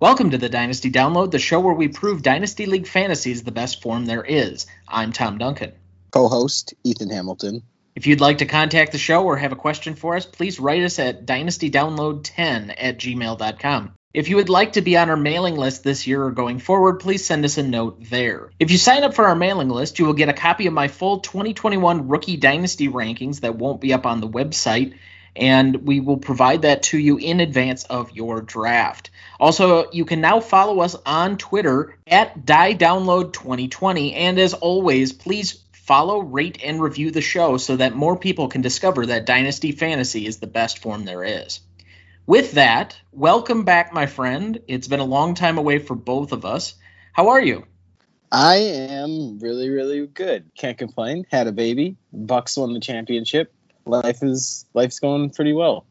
Welcome to the Dynasty Download, the show where we prove Dynasty League Fantasy is the best form there is. I'm Tom Duncan. Co host Ethan Hamilton. If you'd like to contact the show or have a question for us, please write us at dynastydownload10 at gmail.com. If you would like to be on our mailing list this year or going forward, please send us a note there. If you sign up for our mailing list, you will get a copy of my full 2021 Rookie Dynasty rankings that won't be up on the website, and we will provide that to you in advance of your draft. Also, you can now follow us on Twitter at DieDownload2020, and as always, please follow, rate, and review the show so that more people can discover that Dynasty Fantasy is the best form there is. With that, welcome back, my friend. It's been a long time away for both of us. How are you? I am really, really good. Can't complain. Had a baby. Bucks won the championship. Life is life's going pretty well.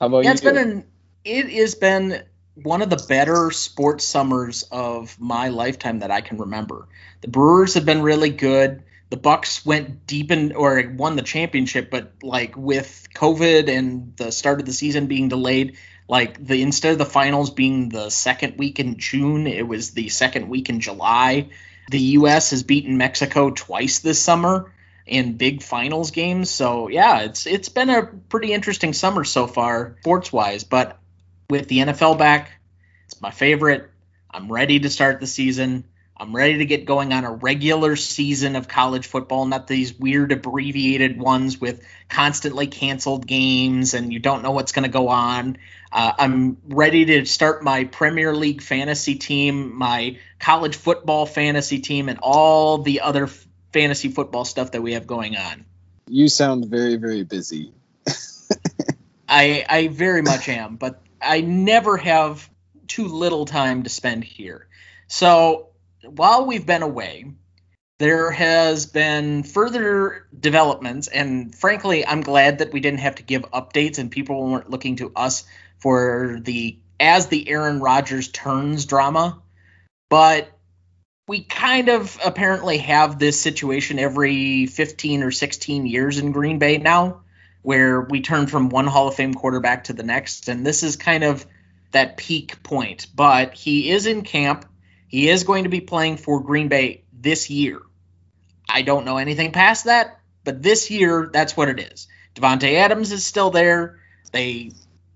How about yeah, you? It's been an it has been one of the better sports summers of my lifetime that I can remember. The Brewers have been really good the Bucks went deep in or won the championship, but like with COVID and the start of the season being delayed, like the instead of the finals being the second week in June, it was the second week in July. The U.S. has beaten Mexico twice this summer in big finals games. So yeah, it's it's been a pretty interesting summer so far, sports wise. But with the NFL back, it's my favorite. I'm ready to start the season. I'm ready to get going on a regular season of college football, not these weird abbreviated ones with constantly canceled games and you don't know what's going to go on. Uh, I'm ready to start my Premier League fantasy team, my college football fantasy team, and all the other fantasy football stuff that we have going on. You sound very, very busy. I, I very much am, but I never have too little time to spend here. So while we've been away, there has been further developments, and frankly, I'm glad that we didn't have to give updates and people weren't looking to us for the as the Aaron Rodgers turns drama. But we kind of apparently have this situation every 15 or 16 years in Green Bay now, where we turn from one Hall of Fame quarterback to the next, and this is kind of that peak point. But he is in camp he is going to be playing for Green Bay this year. I don't know anything past that, but this year, that's what it is. Davante Adams is still there. They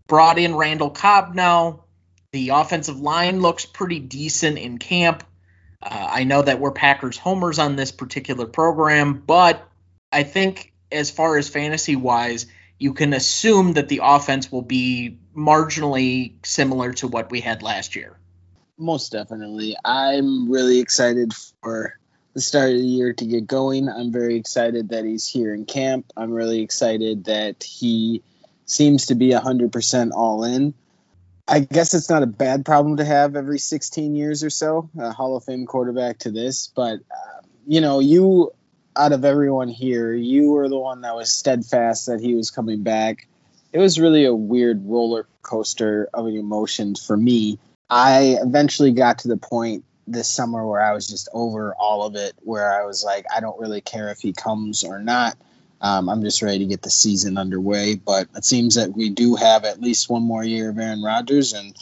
brought in Randall Cobb now. The offensive line looks pretty decent in camp. Uh, I know that we're Packers homers on this particular program, but I think as far as fantasy wise, you can assume that the offense will be marginally similar to what we had last year. Most definitely. I'm really excited for the start of the year to get going. I'm very excited that he's here in camp. I'm really excited that he seems to be 100% all in. I guess it's not a bad problem to have every 16 years or so, a Hall of Fame quarterback to this. But, uh, you know, you, out of everyone here, you were the one that was steadfast that he was coming back. It was really a weird roller coaster of emotions for me I eventually got to the point this summer where I was just over all of it, where I was like, I don't really care if he comes or not. Um, I'm just ready to get the season underway. But it seems that we do have at least one more year of Aaron Rodgers, and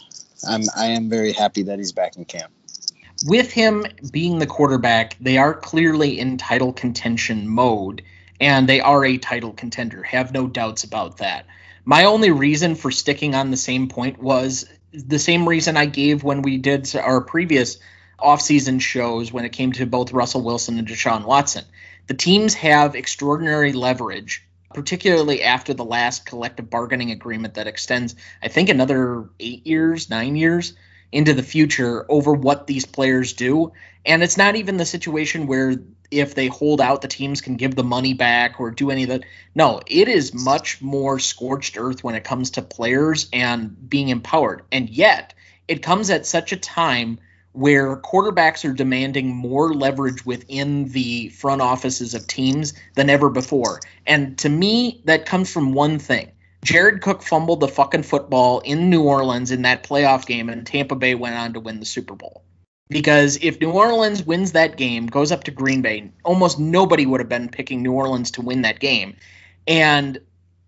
I'm I am very happy that he's back in camp. With him being the quarterback, they are clearly in title contention mode, and they are a title contender. Have no doubts about that. My only reason for sticking on the same point was the same reason I gave when we did our previous offseason shows when it came to both Russell Wilson and Deshaun Watson. The teams have extraordinary leverage, particularly after the last collective bargaining agreement that extends, I think, another eight years, nine years into the future over what these players do. And it's not even the situation where if they hold out, the teams can give the money back or do any of that. No, it is much more scorched earth when it comes to players and being empowered. And yet, it comes at such a time where quarterbacks are demanding more leverage within the front offices of teams than ever before. And to me, that comes from one thing. Jared Cook fumbled the fucking football in New Orleans in that playoff game, and Tampa Bay went on to win the Super Bowl. Because if New Orleans wins that game, goes up to Green Bay, almost nobody would have been picking New Orleans to win that game. And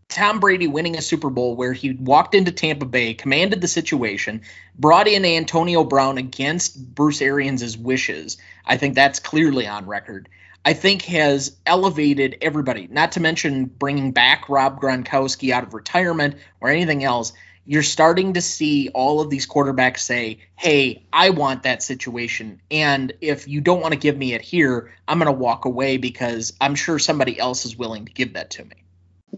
Tom Brady winning a Super Bowl where he walked into Tampa Bay, commanded the situation, brought in Antonio Brown against Bruce Arians' wishes. I think that's clearly on record. I think has elevated everybody, not to mention bringing back Rob Gronkowski out of retirement or anything else. You're starting to see all of these quarterbacks say, Hey, I want that situation. And if you don't want to give me it here, I'm going to walk away because I'm sure somebody else is willing to give that to me.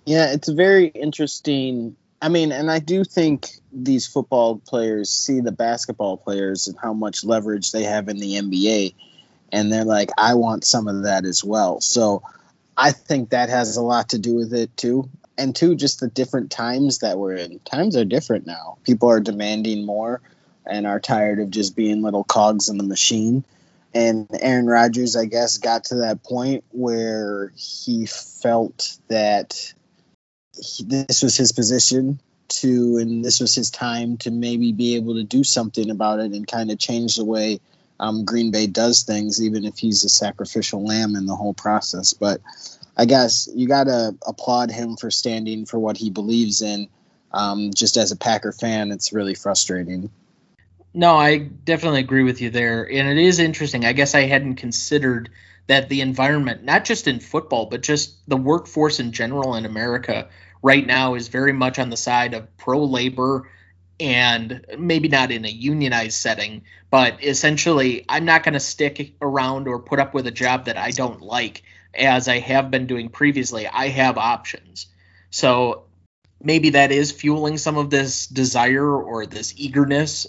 Yeah, it's very interesting. I mean, and I do think these football players see the basketball players and how much leverage they have in the NBA, and they're like, I want some of that as well. So I think that has a lot to do with it too. And two, just the different times that we're in. Times are different now. People are demanding more and are tired of just being little cogs in the machine. And Aaron Rodgers, I guess, got to that point where he felt that this was his position to, and this was his time to maybe be able to do something about it and kind of change the way um, Green Bay does things, even if he's a sacrificial lamb in the whole process. But I guess you got to applaud him for standing for what he believes in. Um, just as a Packer fan, it's really frustrating. No, I definitely agree with you there. And it is interesting. I guess I hadn't considered that the environment, not just in football, but just the workforce in general in America right now is very much on the side of pro labor and maybe not in a unionized setting, but essentially, I'm not going to stick around or put up with a job that I don't like as I have been doing previously. I have options. So maybe that is fueling some of this desire or this eagerness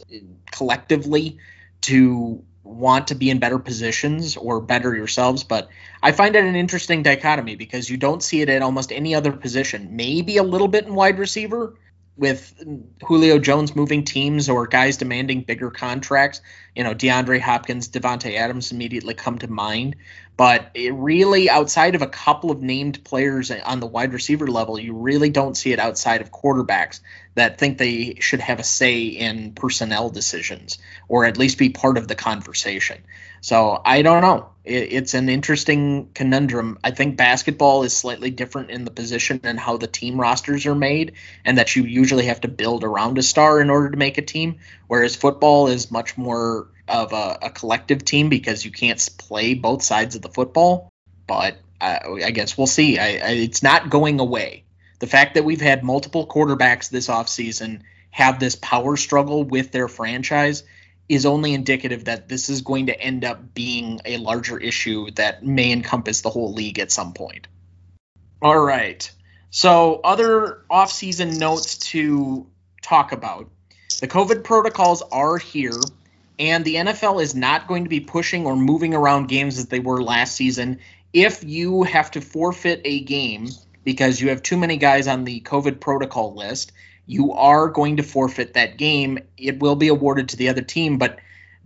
collectively to want to be in better positions or better yourselves. But I find it an interesting dichotomy because you don't see it at almost any other position. Maybe a little bit in wide receiver with Julio Jones moving teams or guys demanding bigger contracts. You know, DeAndre Hopkins, Davante Adams immediately come to mind. But it really, outside of a couple of named players on the wide receiver level, you really don't see it outside of quarterbacks that think they should have a say in personnel decisions or at least be part of the conversation. So I don't know. It, it's an interesting conundrum. I think basketball is slightly different in the position and how the team rosters are made, and that you usually have to build around a star in order to make a team, whereas football is much more of a, a collective team because you can't play both sides of the football. But I, I guess we'll see. I, I, it's not going away. The fact that we've had multiple quarterbacks this offseason have this power struggle with their franchise is only indicative that this is going to end up being a larger issue that may encompass the whole league at some point. All right. So, other offseason notes to talk about. The COVID protocols are here and the NFL is not going to be pushing or moving around games as they were last season. If you have to forfeit a game because you have too many guys on the COVID protocol list, you are going to forfeit that game. It will be awarded to the other team, but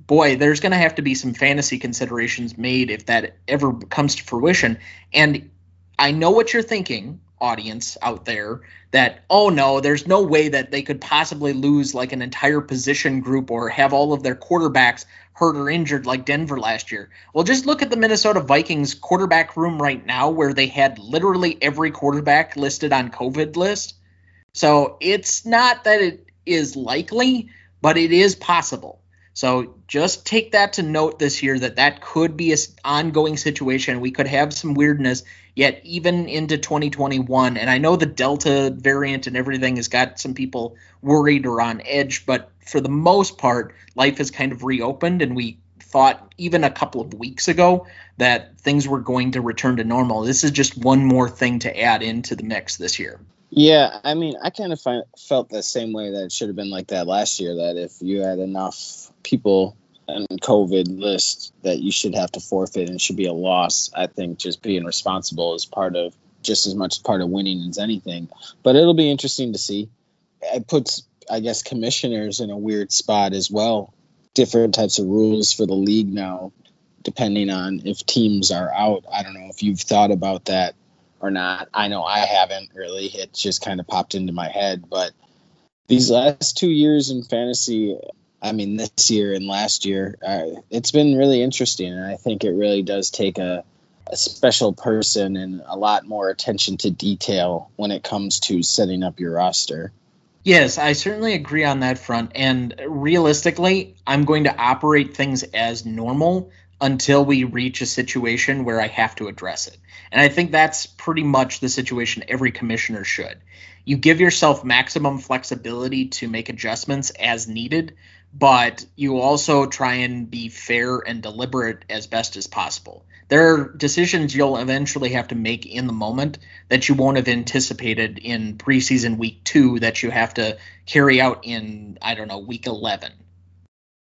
boy, there's going to have to be some fantasy considerations made if that ever comes to fruition. And I know what you're thinking audience out there that oh no there's no way that they could possibly lose like an entire position group or have all of their quarterbacks hurt or injured like Denver last year. Well, just look at the Minnesota Vikings quarterback room right now where they had literally every quarterback listed on COVID list. So, it's not that it is likely, but it is possible. So just take that to note this year that that could be an ongoing situation. We could have some weirdness yet even into 2021. And I know the Delta variant and everything has got some people worried or on edge, but for the most part, life has kind of reopened, and we thought even a couple of weeks ago that things were going to return to normal. This is just one more thing to add into the mix this year. Yeah, I mean, I kind of find, felt the same way that it should have been like that last year. That if you had enough people and COVID list that you should have to forfeit and should be a loss. I think just being responsible is part of just as much part of winning as anything. But it'll be interesting to see. It puts, I guess, commissioners in a weird spot as well. Different types of rules for the league now, depending on if teams are out. I don't know if you've thought about that or not. I know I haven't really. It just kind of popped into my head. But these last two years in fantasy, I mean, this year and last year, uh, it's been really interesting, and I think it really does take a a special person and a lot more attention to detail when it comes to setting up your roster. Yes, I certainly agree on that front. And realistically, I'm going to operate things as normal until we reach a situation where I have to address it. And I think that's pretty much the situation every commissioner should. You give yourself maximum flexibility to make adjustments as needed, but you also try and be fair and deliberate as best as possible. There are decisions you'll eventually have to make in the moment that you won't have anticipated in preseason week two that you have to carry out in, I don't know, week 11.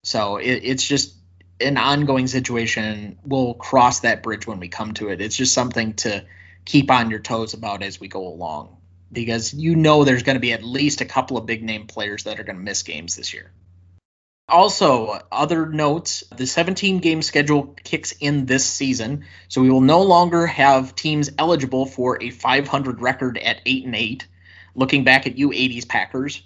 So it, it's just an ongoing situation. We'll cross that bridge when we come to it. It's just something to keep on your toes about as we go along because you know there's going to be at least a couple of big name players that are going to miss games this year. Also, other notes the 17 game schedule kicks in this season, so we will no longer have teams eligible for a 500 record at 8 and 8, looking back at U80s Packers.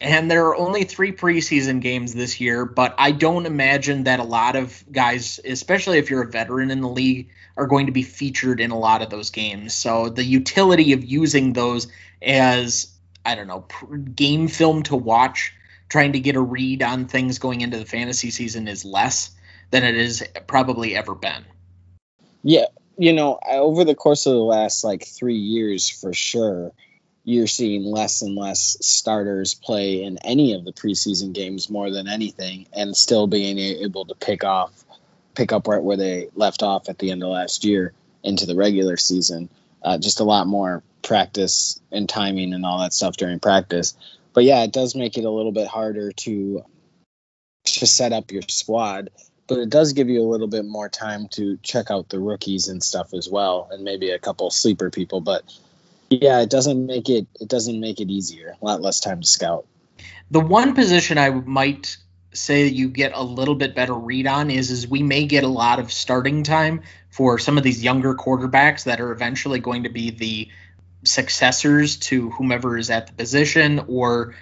And there are only three preseason games this year, but I don't imagine that a lot of guys, especially if you're a veteran in the league, are going to be featured in a lot of those games. So the utility of using those as, I don't know, game film to watch trying to get a read on things going into the fantasy season is less than it has probably ever been. Yeah, you know, over the course of the last like three years, for sure, you're seeing less and less starters play in any of the preseason games more than anything, and still being able to pick off, pick up right where they left off at the end of last year into the regular season. Uh, just a lot more practice and timing and all that stuff during practice but yeah, it does make it a little bit harder to to set up your squad. But it does give you a little bit more time to check out the rookies and stuff as well, and maybe a couple sleeper people. But yeah, it doesn't make it it doesn't make it easier. A lot less time to scout. The one position I might say you get a little bit better read on is is we may get a lot of starting time for some of these younger quarterbacks that are eventually going to be the successors to whomever is at the position, or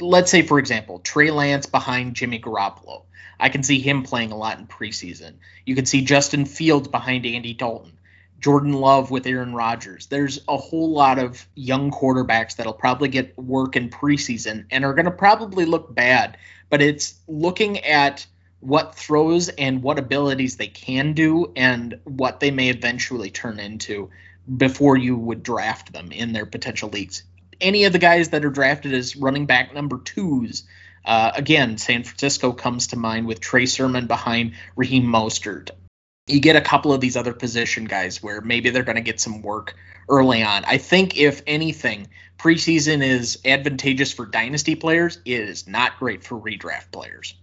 let's say, for example, Trey Lance behind Jimmy Garoppolo. I can see him playing a lot in preseason. You can see Justin Fields behind Andy Dalton, Jordan Love with Aaron Rodgers. There's a whole lot of young quarterbacks that'll probably get work in preseason and are going to probably look bad, but it's looking at what throws and what abilities they can do and what they may eventually turn into before you would draft them in their potential leagues. Any of the guys that are drafted as running back number twos, uh, again, San Francisco comes to mind with Trey Sermon behind Raheem Mostert. You get a couple of these other position guys where maybe they're going to get some work early on. I think, if anything, preseason is advantageous for dynasty players. It is not great for redraft players.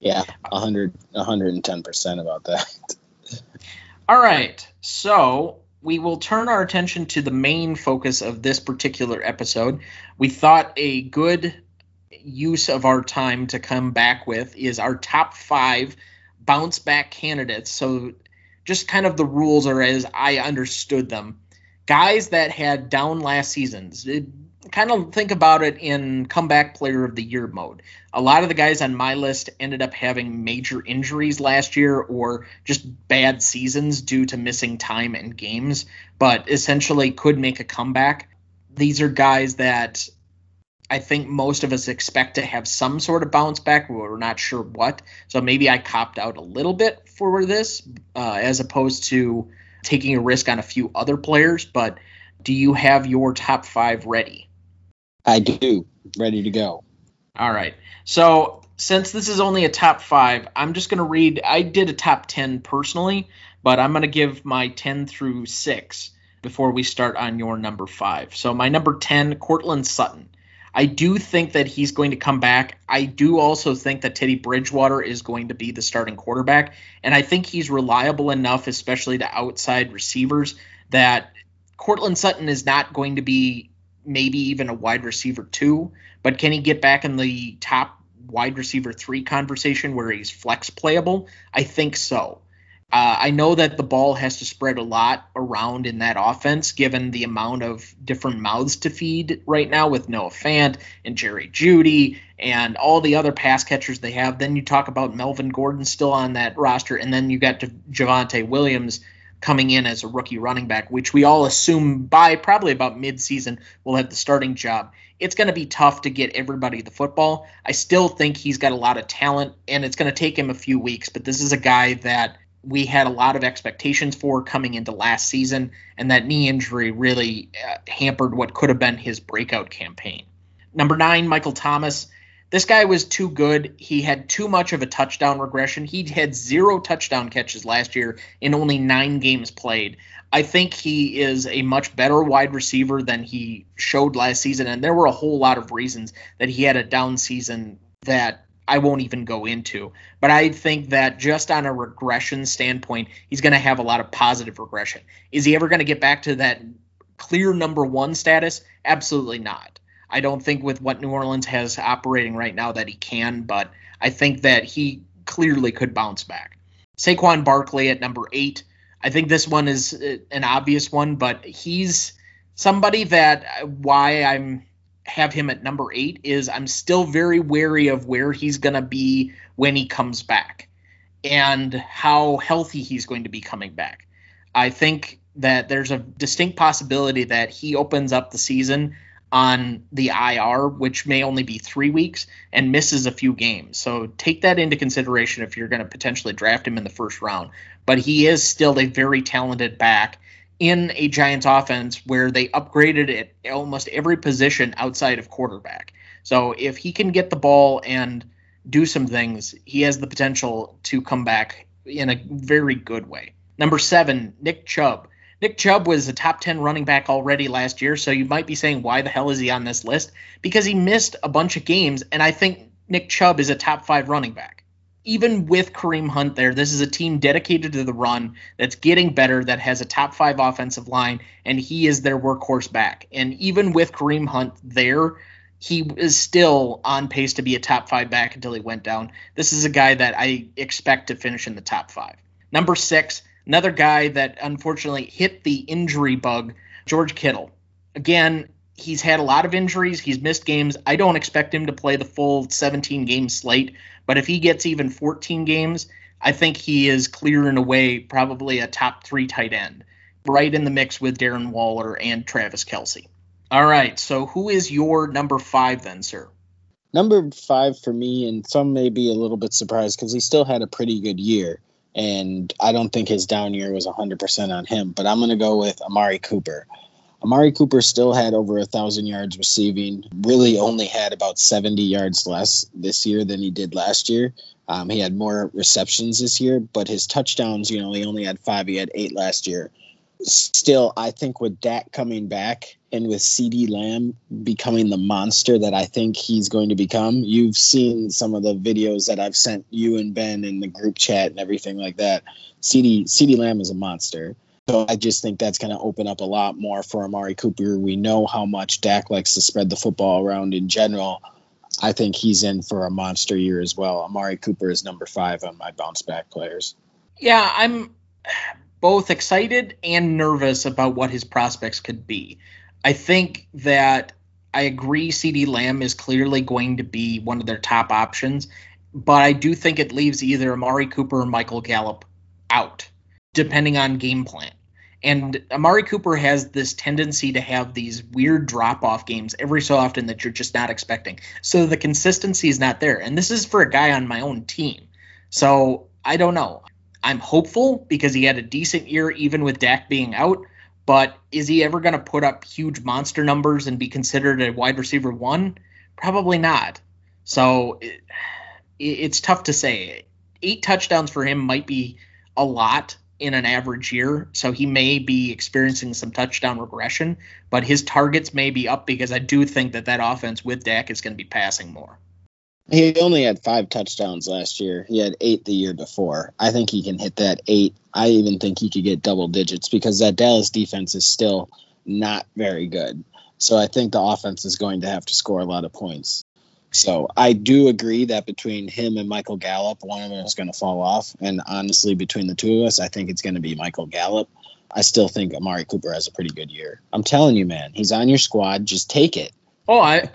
Yeah, 100, 110% about that. All right. So we will turn our attention to the main focus of this particular episode. We thought a good use of our time to come back with is our top five bounce back candidates. So, just kind of the rules are as I understood them. Guys that had down last seasons, kind of think about it in comeback player of the year mode. A lot of the guys on my list ended up having major injuries last year or just bad seasons due to missing time and games, but essentially could make a comeback. These are guys that I think most of us expect to have some sort of bounce back. We're not sure what. So maybe I copped out a little bit for this uh, as opposed to taking a risk on a few other players. But do you have your top five ready? I do. Ready to go. All right. So since this is only a top five, I'm just going to read. I did a top 10 personally, but I'm going to give my 10 through 6 before we start on your number five. So my number 10, Courtland Sutton. I do think that he's going to come back. I do also think that Teddy Bridgewater is going to be the starting quarterback. And I think he's reliable enough, especially to outside receivers, that Courtland Sutton is not going to be maybe even a wide receiver two, but can he get back in the top wide receiver three conversation where he's flex playable? I think so. Uh, I know that the ball has to spread a lot around in that offense, given the amount of different mouths to feed right now with Noah Fant and Jerry Jeudy and all the other pass catchers they have. Then you talk about Melvin Gordon still on that roster, and then you got Javonte Williams coming in as a rookie running back, which we all assume by probably about midseason will have the starting job. It's going to be tough to get everybody the football. I still think he's got a lot of talent, and it's going to take him a few weeks, but this is a guy that we had a lot of expectations for coming into last season, and that knee injury really uh, hampered what could have been his breakout campaign. Number nine, Michael Thomas. This guy was too good. He had too much of a touchdown regression. He had zero touchdown catches last year in only nine games played. I think he is a much better wide receiver than he showed last season, and there were a whole lot of reasons that he had a down season that I won't even go into. But I think that just on a regression standpoint, he's going to have a lot of positive regression. Is he ever going to get back to that clear number one status? Absolutely not. I don't think with what New Orleans has operating right now that he can, but I think that he clearly could bounce back. Saquon Barkley at number eight. I think this one is uh, an obvious one, but he's somebody that uh, why I'm have him at number eight is I'm still very wary of where he's going to be when he comes back and how healthy he's going to be coming back. I think that there's a distinct possibility that he opens up the season on the IR, which may only be three weeks, and misses a few games. So take that into consideration if you're going to potentially draft him in the first round. But he is still a very talented back in a Giants offense where they upgraded at almost every position outside of quarterback. So if he can get the ball and do some things, he has the potential to come back in a very good way. Number seven, Nick Chubb. Nick Chubb was a top 10 running back already last year, so you might be saying, why the hell is he on this list? Because he missed a bunch of games, and I think Nick Chubb is a top five running back even with Kareem Hunt there, this is a team dedicated to the run that's getting better, that has a top five offensive line, and he is their workhorse back. And even with Kareem Hunt there, he is still on pace to be a top five back until he went down. This is a guy that I expect to finish in the top five. Number six, another guy that unfortunately hit the injury bug, George Kittle. Again, he's had a lot of injuries. He's missed games. I don't expect him to play the full 17 game slate but if he gets even 14 games, I think he is clear clearing away probably a top three tight end, right in the mix with Darren Waller and Travis Kelce. All right, so who is your number five then, sir? Number five for me, and some may be a little bit surprised because he still had a pretty good year, and I don't think his down year was 100% on him, but I'm going to go with Amari Cooper. Amari Cooper still had over a thousand yards receiving. Really, only had about 70 yards less this year than he did last year. Um, he had more receptions this year, but his touchdowns, you know, he only had five. He had eight last year. Still, I think with Dak coming back and with CeeDee Lamb becoming the monster that I think he's going to become, you've seen some of the videos that I've sent you and Ben in the group chat and everything like that. CD CeeDee Lamb is a monster. So I just think that's going to open up a lot more for Amari Cooper. We know how much Dak likes to spread the football around in general. I think he's in for a monster year as well. Amari Cooper is number five on my bounce back players. Yeah, I'm both excited and nervous about what his prospects could be. I think that I agree CeeDee Lamb is clearly going to be one of their top options, but I do think it leaves either Amari Cooper or Michael Gallup out depending on game plan. And Amari Cooper has this tendency to have these weird drop off games every so often that you're just not expecting. So the consistency is not there. And this is for a guy on my own team. So I don't know. I'm hopeful because he had a decent year even with Dak being out. But is he ever going to put up huge monster numbers and be considered a wide receiver one? Probably not. So it, it's tough to say. Eight touchdowns for him might be a lot in an average year, so he may be experiencing some touchdown regression, but his targets may be up because I do think that that offense with Dak is going to be passing more. He only had five touchdowns last year. He had eight the year before. I think he can hit that eight. I even think he could get double digits because that Dallas defense is still not very good. So I think the offense is going to have to score a lot of points. So I do agree that between him and Michael Gallup, one of them is going to fall off. And honestly, between the two of us, I think it's going to be Michael Gallup. I still think Amari Cooper has a pretty good year. I'm telling you, man, he's on your squad. Just take it. Oh, I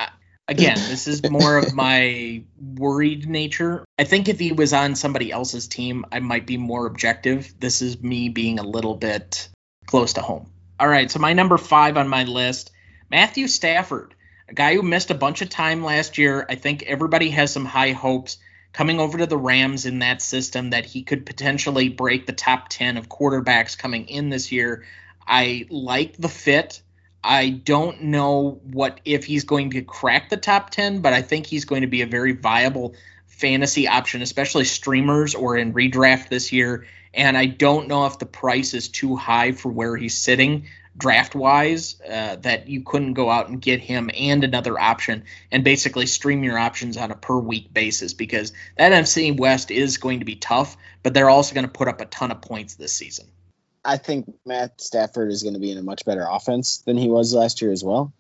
again, this is more of my worried nature. I think if he was on somebody else's team, I might be more objective. This is me being a little bit close to home. All right, so my number five on my list, Matthew Stafford, a guy who missed a bunch of time last year. I think everybody has some high hopes coming over to the Rams in that system that he could potentially break the top 10 of quarterbacks coming in this year. I like the fit. I don't know what if he's going to crack the top 10, but I think he's going to be a very viable fantasy option, especially streamers or in redraft this year. And I don't know if the price is too high for where he's sitting draft wise uh, that you couldn't go out and get him and another option and basically stream your options on a per week basis because that NFC West is going to be tough, but they're also going to put up a ton of points this season. I think Matt Stafford is going to be in a much better offense than he was last year as well.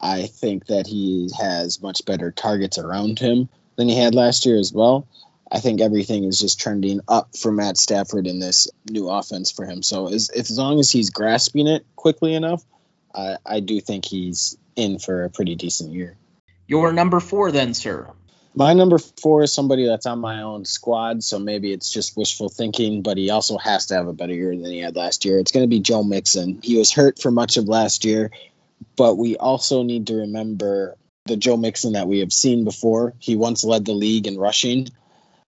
I think that he has much better targets around him than he had last year as well. I think everything is just trending up for Matt Stafford in this new offense for him. So as, as long as he's grasping it quickly enough, I, I do think he's in for a pretty decent year. Your number four, then, sir. My number four is somebody that's on my own squad, so maybe it's just wishful thinking, but he also has to have a better year than he had last year. It's going to be Joe Mixon. He was hurt for much of last year, but we also need to remember the Joe Mixon that we have seen before. He once led the league in rushing.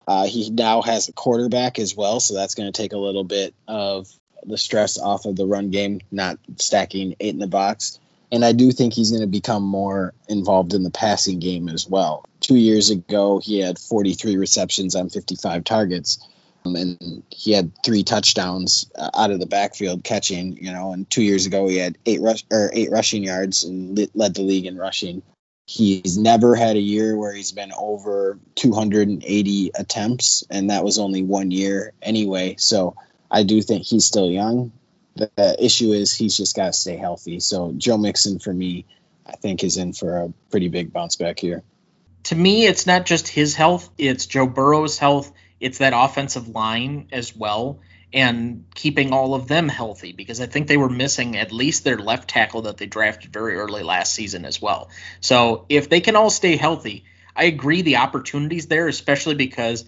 Uh, he now has a quarterback as well, so that's going to take a little bit of the stress off of the run game, not stacking eight in the box. And I do think he's going to become more involved in the passing game as well. Two years ago, he had 43 receptions on 55 targets. Um, and he had three touchdowns uh, out of the backfield catching, you know. And two years ago, he had eight rush or eight rushing yards and led the league in rushing. He's never had a year where he's been over 280 attempts, and that was only one year anyway. So I do think he's still young the, the issue is he's just got to stay healthy. So Joe Mixon for me, I think is in for a pretty big bounce back here. To me, it's not just his health; it's Joe Burrow's health. It's that offensive line as well, and keeping all of them healthy because I think they were missing at least their left tackle that they drafted very early last season as well. So if they can all stay healthy, I agree the opportunities there, especially because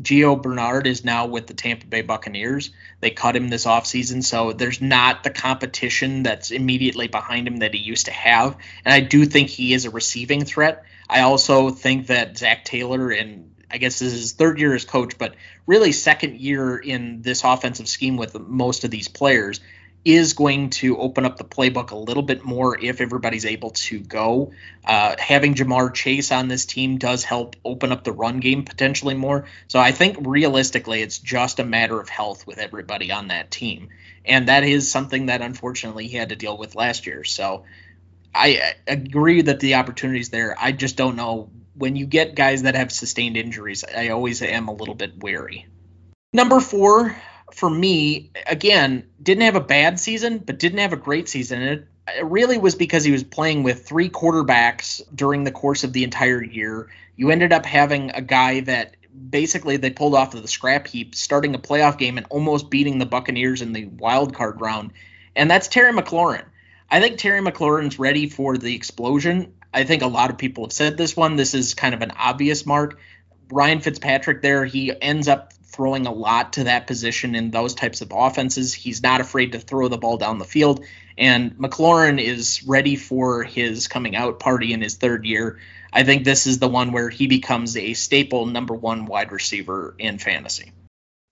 Gio Bernard is now with the Tampa Bay Buccaneers. They cut him this offseason, so there's not the competition that's immediately behind him that he used to have. And I do think he is a receiving threat. I also think that Zac Taylor, and I guess this is his third year as coach, but really second year in this offensive scheme with most of these players, is going to open up the playbook a little bit more if everybody's able to go. Uh, having Ja'Marr Chase on this team does help open up the run game potentially more. So I think realistically, it's just a matter of health with everybody on that team. And that is something that unfortunately he had to deal with last year. So I agree that the opportunity's there. I just don't know. When you get guys that have sustained injuries, I always am a little bit wary. Number four, for me, again, didn't have a bad season, but didn't have a great season. It, it really was because he was playing with three quarterbacks during the course of the entire year. You ended up having a guy that basically they pulled off of the scrap heap, starting a playoff game and almost beating the Buccaneers in the wild card round. And that's Terry McLaurin. I think Terry McLaurin's ready for the explosion. I think a lot of people have said this one. This is kind of an obvious mark. Ryan Fitzpatrick there, he ends up throwing a lot to that position in those types of offenses. He's not afraid to throw the ball down the field. And McLaurin is ready for his coming out party in his third year. I think this is the one where he becomes a staple number one wide receiver in fantasy.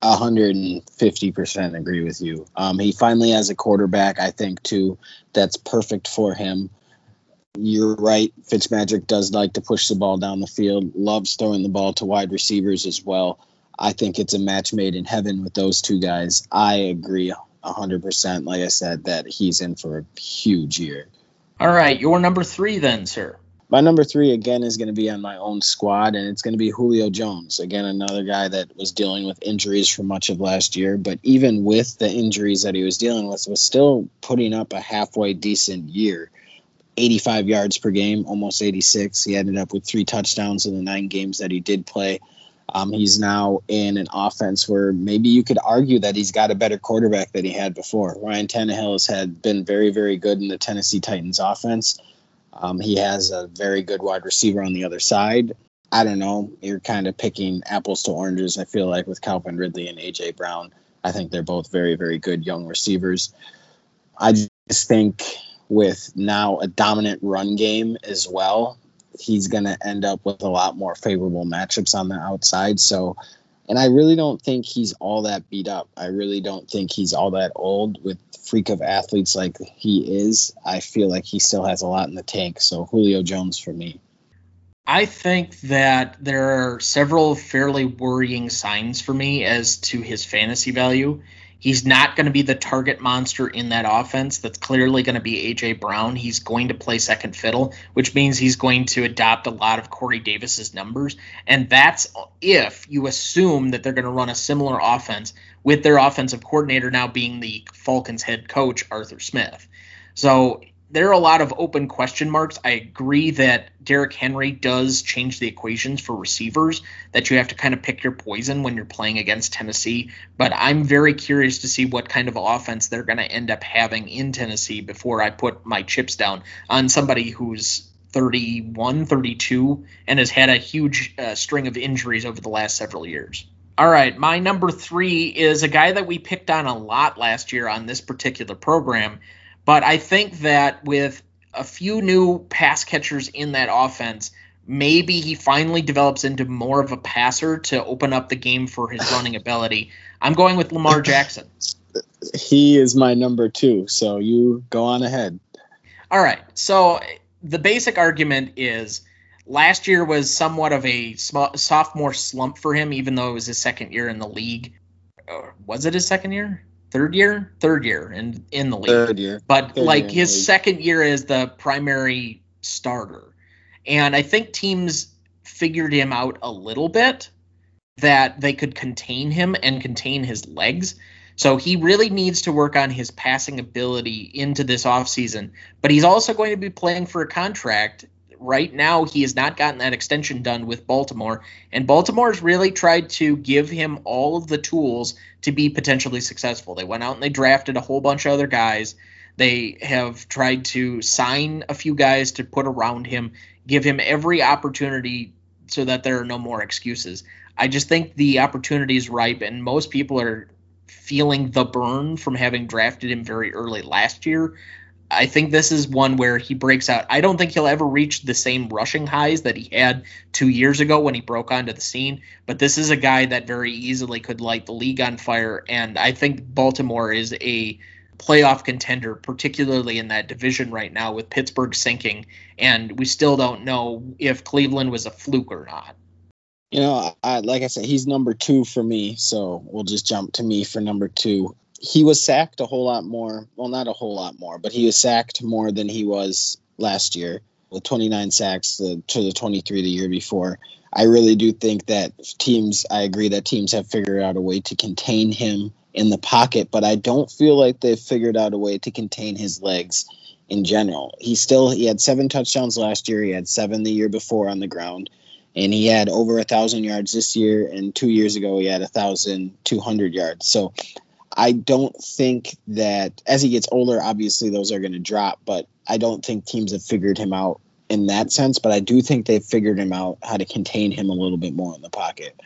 150% agree with you. Um, he finally has a quarterback, I think, too, that's perfect for him. You're right. Fitzmagic does like to push the ball down the field, loves throwing the ball to wide receivers as well. I think it's a match made in heaven with those two guys. I agree 100%, like I said, that he's in for a huge year. All right, your number three then, sir. My number three, again, is going to be on my own squad, and it's going to be Julio Jones. Again, another guy that was dealing with injuries for much of last year, but even with the injuries that he was dealing with, was still putting up a halfway decent year. 85 yards per game, almost 86. He ended up with three touchdowns in the nine games that he did play. Um, he's now in an offense where maybe you could argue that he's got a better quarterback than he had before. Ryan Tannehill has had been very, very good in the Tennessee Titans offense. Um, he has a very good wide receiver on the other side. I don't know. You're kind of picking apples to oranges. I feel like with Calvin Ridley and AJ Brown, I think they're both very, very good young receivers. I just think with now a dominant run game as well, he's going to end up with a lot more favorable matchups on the outside. So, and I really don't think he's all that beat up. I really don't think he's all that old with freak of athletes like he is. I feel like he still has a lot in the tank. So, Julio Jones for me. I think that there are several fairly worrying signs for me as to his fantasy value. He's not going to be the target monster in that offense. That's clearly going to be AJ Brown. He's going to play second fiddle, which means he's going to adopt a lot of Corey Davis's numbers. And that's if you assume that they're going to run a similar offense with their offensive coordinator now being the Falcons head coach, Arthur Smith. So there are a lot of open question marks. I agree that Derrick Henry does change the equations for receivers, that you have to kind of pick your poison when you're playing against Tennessee. But I'm very curious to see what kind of offense they're going to end up having in Tennessee before I put my chips down on somebody who's 31, 32, and has had a huge uh, string of injuries over the last several years. All right, my number three is a guy that we picked on a lot last year on this particular program but I think that with a few new pass catchers in that offense, maybe he finally develops into more of a passer to open up the game for his running ability. I'm going with Lamar Jackson. He is my number two, so you go on ahead. All right. So the basic argument is last year was somewhat of a sophomore slump for him, even though it was his second year in the league. Or was it his second year? Third year, third year in in the league. Third year, but third like year his second year as the primary starter, and I think teams figured him out a little bit that they could contain him and contain his legs. So he really needs to work on his passing ability into this offseason. But he's also going to be playing for a contract right now he has not gotten that extension done with Baltimore, and Baltimore has really tried to give him all of the tools to be potentially successful. They went out and they drafted a whole bunch of other guys. They have tried to sign a few guys to put around him, give him every opportunity so that there are no more excuses. I just think the opportunity is ripe, and most people are feeling the burn from having drafted him very early last year. I think this is one where he breaks out. I don't think he'll ever reach the same rushing highs that he had two years ago when he broke onto the scene, but this is a guy that very easily could light the league on fire. And I think Baltimore is a playoff contender, particularly in that division right now with Pittsburgh sinking. And we still don't know if Cleveland was a fluke or not. You know, I, like I said, he's number two for me. So we'll just jump to me for number two he was sacked a whole lot more. Well, not a whole lot more, but he was sacked more than he was last year with 29 sacks to, to the 23 the year before. I really do think that teams, I agree that teams have figured out a way to contain him in the pocket, but I don't feel like they've figured out a way to contain his legs in general. He still he had seven touchdowns last year. He had seven the year before on the ground, and he had over a thousand yards this year. And two years ago he had a thousand two hundred yards. So I don't think that as he gets older, obviously those are going to drop, but I don't think teams have figured him out in that sense. But I do think they've figured him out how to contain him a little bit more in the pocket.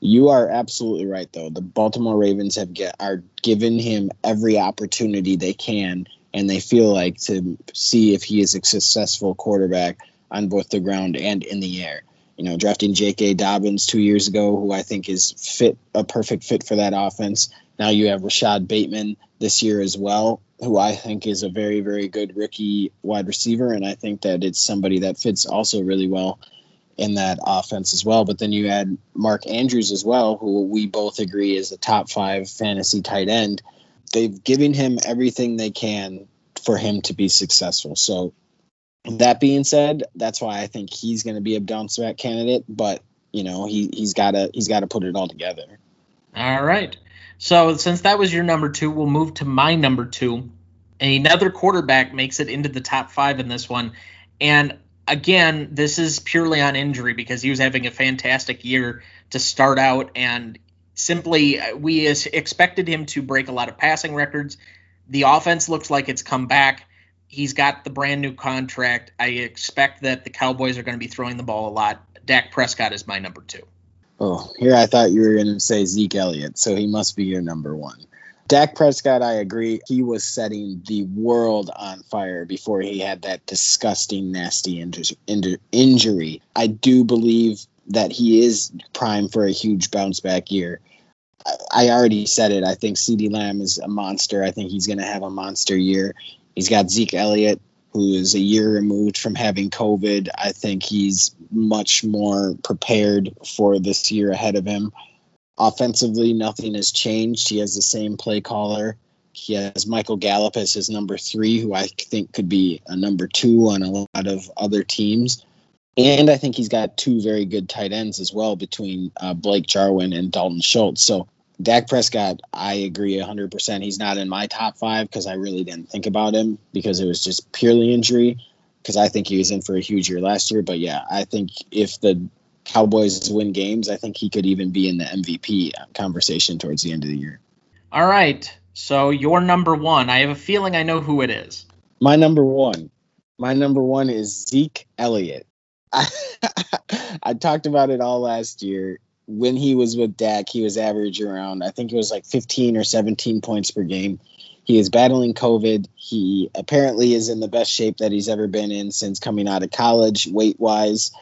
You are absolutely right, though. The Baltimore Ravens have get are given him every opportunity they can, and they feel like to see if he is a successful quarterback on both the ground and in the air. You know, drafting J.K. Dobbins two years ago, who I think is fit a perfect fit for that offense now you have Rashod Bateman this year as well, who I think is a very, very good rookie wide receiver. And I think that it's somebody that fits also really well in that offense as well. But then you add Mark Andrews as well, who we both agree is a top five fantasy tight end. They've given him everything they can for him to be successful. So that being said, that's why I think he's going to be a bounce back candidate. But you know, he he's got to he's got to put it all together. All right. So since that was your number two, we'll move to my number two. Another quarterback makes it into the top five in this one. And again, this is purely on injury because he was having a fantastic year to start out. And simply, uh, we expected him to break a lot of passing records. The offense looks like it's come back. He's got the brand new contract. I expect that the Cowboys are going to be throwing the ball a lot. Dak Prescott is my number two. Oh, here I thought you were going to say Zeke Elliott, so he must be your number one. Dak Prescott, I agree. He was setting the world on fire before he had that disgusting, nasty injury. I do believe that he is prime for a huge bounce back year. I already said it. I think CeeDee Lamb is a monster. I think he's going to have a monster year. He's got Zeke Elliott, who is a year removed from having COVID. I think he's much more prepared for this year ahead of him. Offensively, nothing has changed. He has the same play caller. He has Michael Gallup as his number three, who I think could be a number two on a lot of other teams. And I think he's got two very good tight ends as well between uh, Blake Jarwin and Dalton Schultz. So Dak Prescott, I agree 100%. He's not in my top five because I really didn't think about him because it was just purely injury. Because I think he was in for a huge year last year. But yeah, I think if the Cowboys win games, I think he could even be in the MVP conversation towards the end of the year. All right. So your number one, I have a feeling I know who it is. My number one. My number one is Zeke Elliott. I, I talked about it all last year. When he was with Dak, he was average around, I think it was like 15 or 17 points per game. He is battling COVID. He apparently is in the best shape that he's ever been in since coming out of college, weight wise.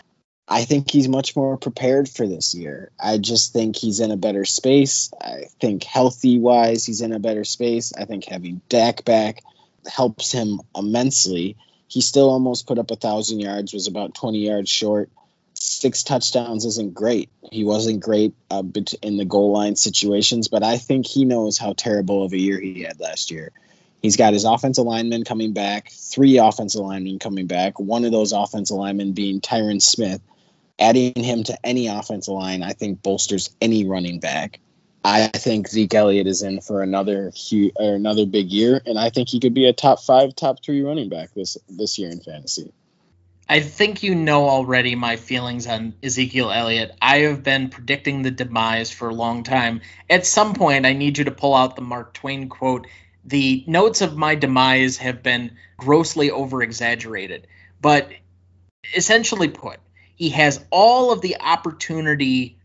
I think he's much more prepared for this year. I just think he's in a better space. I think healthy wise, he's in a better space. I think having Dak back helps him immensely. He still almost put up a thousand yards, was about 20 yards short. Six touchdowns isn't great. He wasn't great uh, in the goal line situations, but I think he knows how terrible of a year he had last year. He's got his offensive linemen coming back, three offensive linemen coming back, one of those offensive linemen being Tyron Smith, adding him to any offensive line, I think bolsters any running back. I think Zeke Elliott is in for another huge, or another big year, and I think he could be a top five, top three running back this this year in fantasy. I think you know already my feelings on Ezekiel Elliott. I have been predicting the demise for a long time. At some point, I need you to pull out the Mark Twain quote. The notes of my demise have been grossly over exaggerated, but essentially put, he has all of the opportunity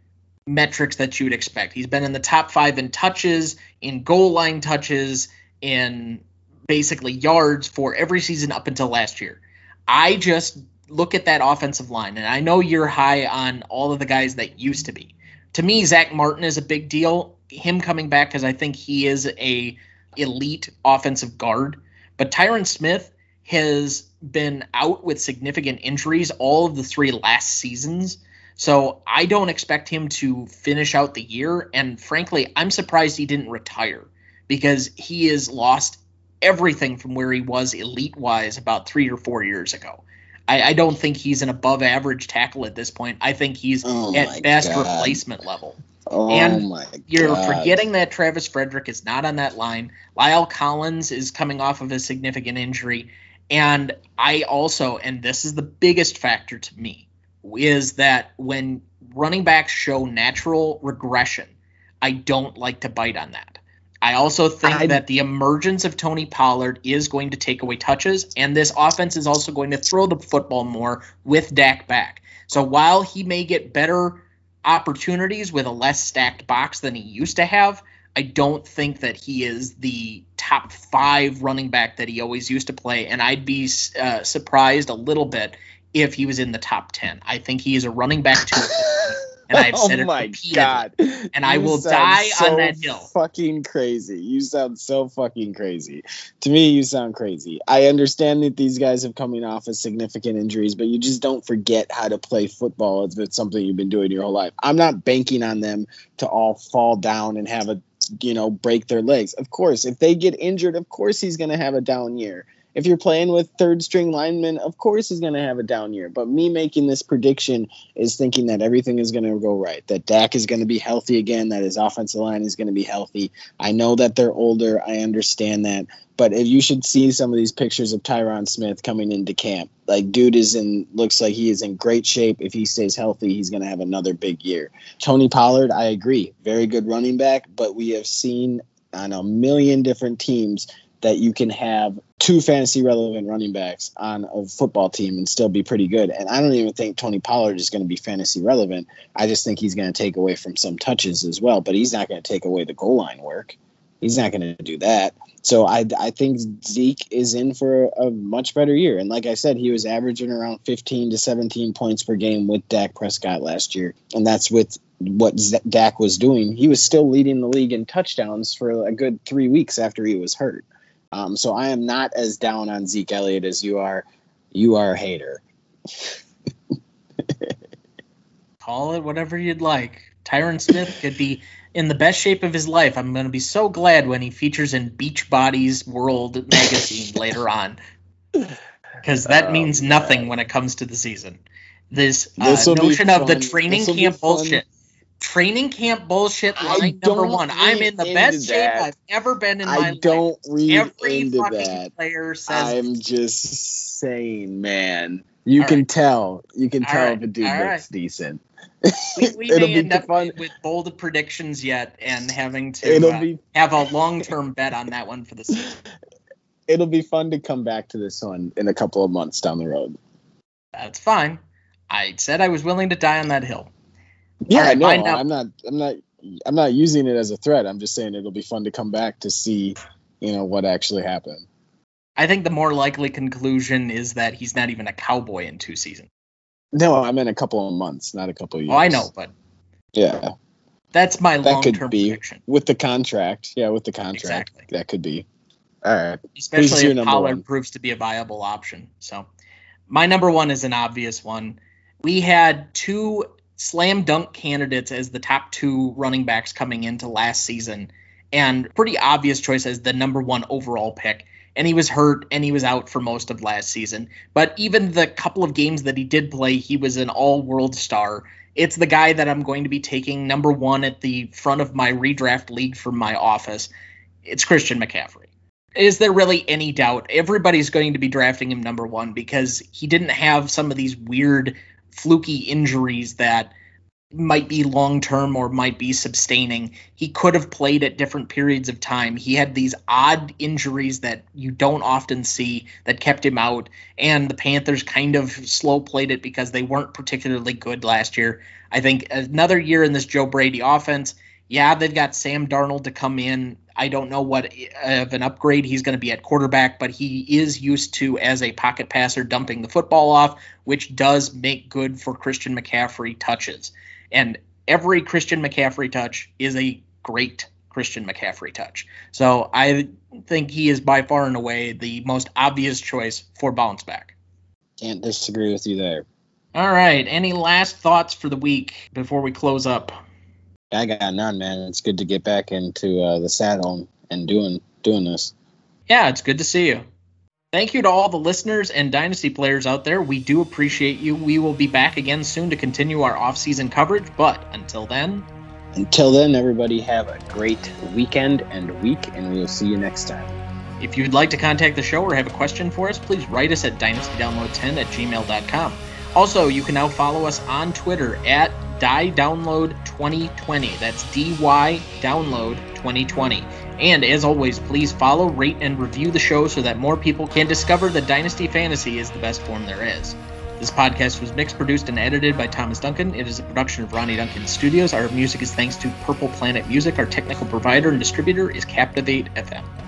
metrics that you would expect. He's been in the top five in touches, in goal line touches, in basically yards for every season up until last year. I just look at that offensive line, and I know you're high on all of the guys that used to be. To me, Zack Martin is a big deal. Him coming back because I think he is a elite offensive guard. But Tyron Smith has been out with significant injuries all of the three last seasons. So I don't expect him to finish out the year. And frankly, I'm surprised he didn't retire because he has lost everything from where he was elite wise about three or four years ago. I, I, don't think he's an above average tackle at this point. I think he's oh at best God. replacement level. Oh and you're forgetting that Travis Frederick is not on that line. La'el Collins is coming off of a significant injury. And I also, and this is the biggest factor to me, is that when running backs show natural regression, I don't like to bite on that. I also think I, that the emergence of Tony Pollard is going to take away touches, and this offense is also going to throw the football more with Dak back. So while he may get better opportunities with a less stacked box than he used to have, I don't think that he is the top five running back that he always used to play, and I'd be uh, surprised a little bit if he was in the top ten. I think he is a running back too. And I've oh said oh it repeatedly. God. And you I will die so on that hill. Fucking crazy! You sound so fucking crazy. To me, you sound crazy. I understand that these guys have coming off of significant injuries, but you just don't forget how to play football if it's something you've been doing your whole life. I'm not banking on them to all fall down and have a you know, break their legs. Of course, if they get injured, of course he's going to have a down year. If you're playing with third string linemen, of course he's going to have a down year. But me making this prediction is thinking that everything is going to go right, that Dak is going to be healthy again, that his offensive line is going to be healthy. I know that they're older. I understand that. But if you should see some of these pictures of Tyron Smith coming into camp, like dude is in looks like he is in great shape. If he stays healthy, he's going to have another big year. Tony Pollard, I agree, very good running back, but we have seen on a million different teams that you can have two fantasy relevant running backs on a football team and still be pretty good. And I don't even think Tony Pollard is going to be fantasy relevant. I just think he's going to take away from some touches as well, but he's not going to take away the goal line work. He's not going to do that. So I, I think Zeke is in for a much better year. And like I said, he was averaging around 15 to 17 points per game with Dak Prescott last year. And that's with what Dak was doing. He was still leading the league in touchdowns for a good three weeks after he was hurt. Um, so I am not as down on Zeke Elliott as you are. You are a hater. Call it whatever you'd like. Tyron Smith could be in the best shape of his life. I'm going to be so glad when he features in Beachbody's World magazine later on, because that oh, means nothing man. when it comes to the season. This, uh, notion of the training camp bullshit. Training camp bullshit line number one. I'm in the best that. shape I've ever been in my life. I don't read Every into that. Player says I'm just saying, man. You All can right. tell. You can tell right. if a dude All looks right. decent. We, we may end up fun. with bold predictions yet and having to uh, be, have a long term bet on that one for the season. It'll be fun to come back to this one in a couple of months down the road. That's fine. I said I was willing to die on that hill. Yeah, right, no, I'm not. I'm not. I'm not using it as a threat. I'm just saying it'll be fun to come back to see, you know, what actually happened. I think the more likely conclusion is that he's not even a cowboy in two seasons. No, I'm in a couple of months, not a couple of years. Oh, I know, but yeah, that's my that long term prediction. With the contract, yeah, with the contract, exactly. that could be. All right, especially if Pollard one? proves to be a viable option. So, my number one is an obvious one. We had two slam dunk candidates as the top two running backs coming into last season, and pretty obvious choice as the number one overall pick and he was hurt and he was out for most of last season. But even the couple of games that he did play, he was an all world star. It's the guy that I'm going to be taking number one at the front of my redraft league from my office. It's Christian McCaffrey. Is there really any doubt? Everybody's going to be drafting him number one because he didn't have some of these weird, fluky injuries that might be long term or might be sustaining. He could have played at different periods of time. He had these odd injuries that you don't often see that kept him out. And the Panthers kind of slow played it because they weren't particularly good last year. I think another year in this Joe Brady offense, yeah, they've got Sam Darnold to come in. I don't know what of an upgrade he's going to be at quarterback, but he is used to, as a pocket passer, dumping the football off, which does make good for Christian McCaffrey touches. And every Christian McCaffrey touch is a great Christian McCaffrey touch. So I think he is by far and away the most obvious choice for bounce back. Can't disagree with you there. All right. Any last thoughts for the week before we close up? I got none, man. It's good to get back into uh, the saddle and doing doing this. Yeah, it's good to see you. Thank you to all the listeners and Dynasty players out there. We do appreciate you. We will be back again soon to continue our off-season coverage, but until then. Until then, everybody have a great weekend and week, and we will see you next time. If you'd like to contact the show or have a question for us, please write us at dynastydownload10 at gmail.com. Also, you can now follow us on Twitter at DyDownload2020. That's DY Download 2020. And as always, please follow, rate, and review the show so that more people can discover that Dynasty Fantasy is the best form there is. This podcast was mixed, produced, and edited by Thomas Duncan. It is a production of Ronnie Duncan Studios. Our music is thanks to Purple Planet Music. Our technical provider and distributor is Captivate FM.